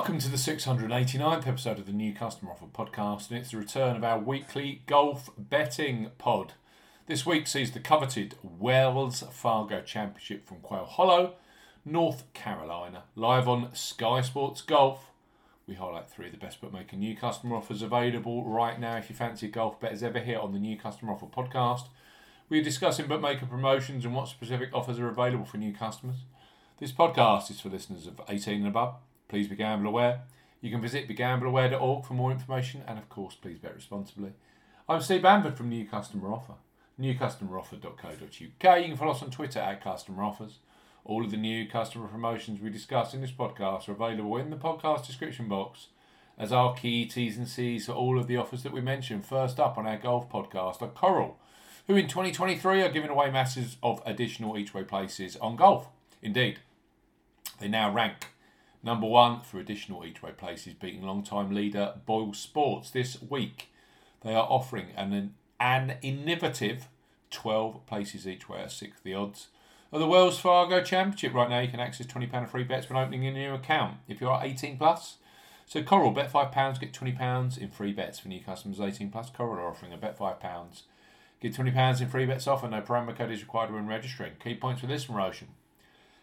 Welcome to the 689th episode of the New Customer Offer podcast, and it's the return of our weekly golf betting pod. This week sees the coveted Wells Fargo Championship from Quail Hollow, North Carolina, live on Sky Sports Golf. We highlight three of the best bookmaker new customer offers available right now. If you fancy golf bet, as ever here on the New Customer Offer podcast, we are discussing bookmaker promotions and what specific offers are available for new customers. This podcast is for listeners of 18 and above. Please be gamble aware. You can visit begambleaware.org for more information, and of course, please bet responsibly. I'm Steve Bamford from New Customer Offer, newcustomeroffer.co.uk. You can follow us on Twitter at Customer Offers. All of the new customer promotions we discuss in this podcast are available in the podcast description box as our key T's and C's for all of the offers that we mentioned. First up on our golf podcast are Coral, who in 2023 are giving away masses of additional each way places on golf. Indeed, they now rank number one for additional each way places, beating long-time leader Boyle Sports this week. They are offering an, an innovative 12 places each way at six the odds. Of the Wells Fargo Championship right now, you can access £20 free bets when opening a new account if you are 18 plus. So Coral, bet £5, get £20 in free bets for new customers 18 plus. Coral are offering a bet £5, get £20 in free bets offer. No promo code is required when registering. Key points for this promotion.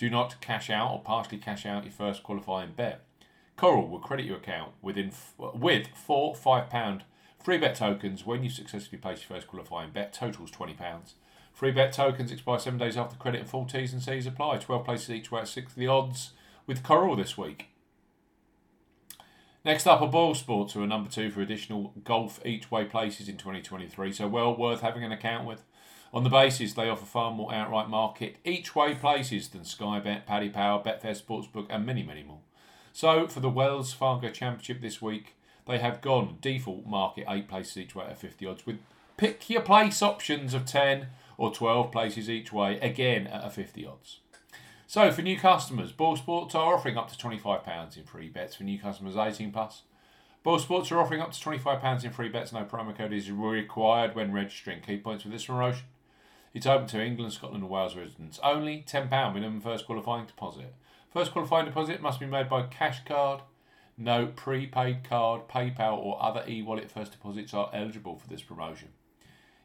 Do not cash out or partially cash out your first qualifying bet. Coral will credit your account within with four five pound free bet tokens when you successfully place your first qualifying bet. Totals twenty pounds. Free bet tokens expire seven days after credit and full T's and C's apply. Twelve places each way at six the odds with Coral this week. Next up are Boyle Sports, who are number two for additional golf each way places in 2023, so well worth having an account with. On the basis they offer far more outright market each way places than Sky Bet, Paddy Power, Betfair Sportsbook, and many, many more. So for the Wells Fargo Championship this week, they have gone default market eight places each way at 50 odds with pick your place options of 10 or 12 places each way, again at a 50 odds. So for new customers, Boyle Sports are offering up to £25 in free bets for new customers 18 plus. Boyle Sports are offering up to £25 in free bets. No promo code is required when registering. Key points for this promotion. It's open to England, Scotland, and Wales residents only. £10 minimum first qualifying deposit. First qualifying deposit must be made by cash card. No prepaid card, PayPal, or other e wallet first deposits are eligible for this promotion.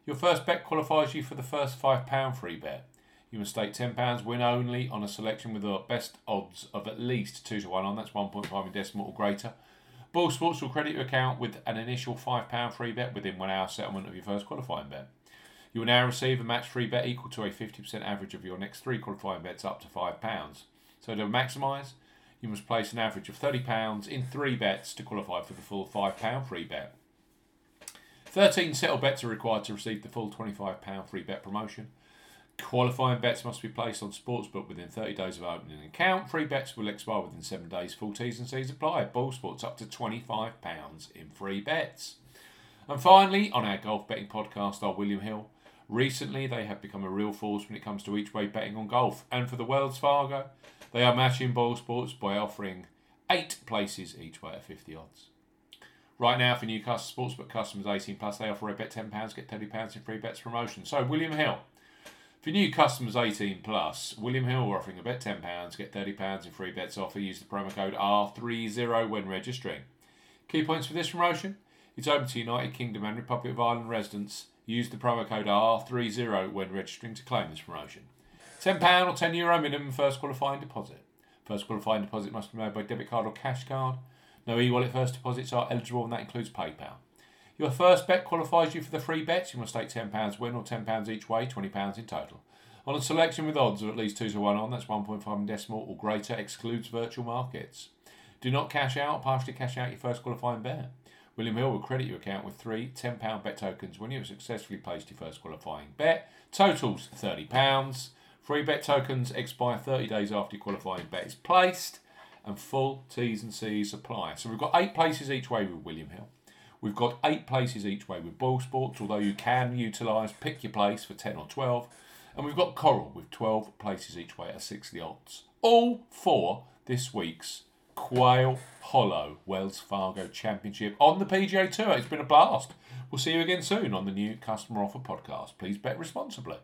Your first bet qualifies you for the first £5 free bet. You must stake £10 win only on a selection with the best odds of at least 2 to 1 on, that's 1.5 in decimal or greater. Boyle Sports will credit your account with an initial £5 free bet within one hour settlement of your first qualifying bet. You will now receive a match free bet equal to a 50% average of your next three qualifying bets up to £5. So to maximise, you must place an average of £30 in three bets to qualify for the full £5 free bet. 13 settle bets are required to receive the full £25 free bet promotion. Qualifying bets must be placed on Sportsbook within 30 days of opening an account. Free bets will expire within 7 days. Full T's and C's apply. Boyle Sports up to £25 in free bets. And finally, on our golf betting podcast are William Hill, Recently, they have become a real force when it comes to each way betting on golf. And for the Wells Fargo, they are matching Boyle Sports by offering eight places each way at 50 odds. Right now, for Newcastle Sportsbook customers 18 plus, they offer a bet £10, get £30 in free bets promotion. So, William Hill. For new customers 18 plus, William Hill are offering a bet £10, get £30 in free bets offer. Use the promo code R30 when registering. Key points for this promotion it's open to United Kingdom and Republic of Ireland residents Use the promo code R30 when registering to claim this promotion. £10 or €10 Euro minimum first qualifying deposit. First qualifying deposit must be made by debit card or cash card. No e wallet first deposits are eligible, and that includes PayPal. Your first bet qualifies you for the free bets. You must stake £10 win or £10 each way, £20 in total. On a selection with odds of at least 2 to 1 on, that's 1.5 in decimal or greater, excludes virtual markets. Do not cash out, partially cash out your first qualifying bet. William Hill will credit your account with three £10 bet tokens when you have successfully placed your first qualifying bet. Totals £30. Free bet tokens expire 30 days after your qualifying bet is placed, and full T's and C's apply. So we've got eight places each way with William Hill. We've got eight places each way with Boyle Sports, although you can utilise pick your place for 10 or 12. And we've got Coral with 12 places each way at 60 odds. All for this week's Quail Hollow Wells Fargo Championship on the PGA Tour. It's been a blast. We'll see you again soon on the new Customer Offer podcast. Please bet responsibly.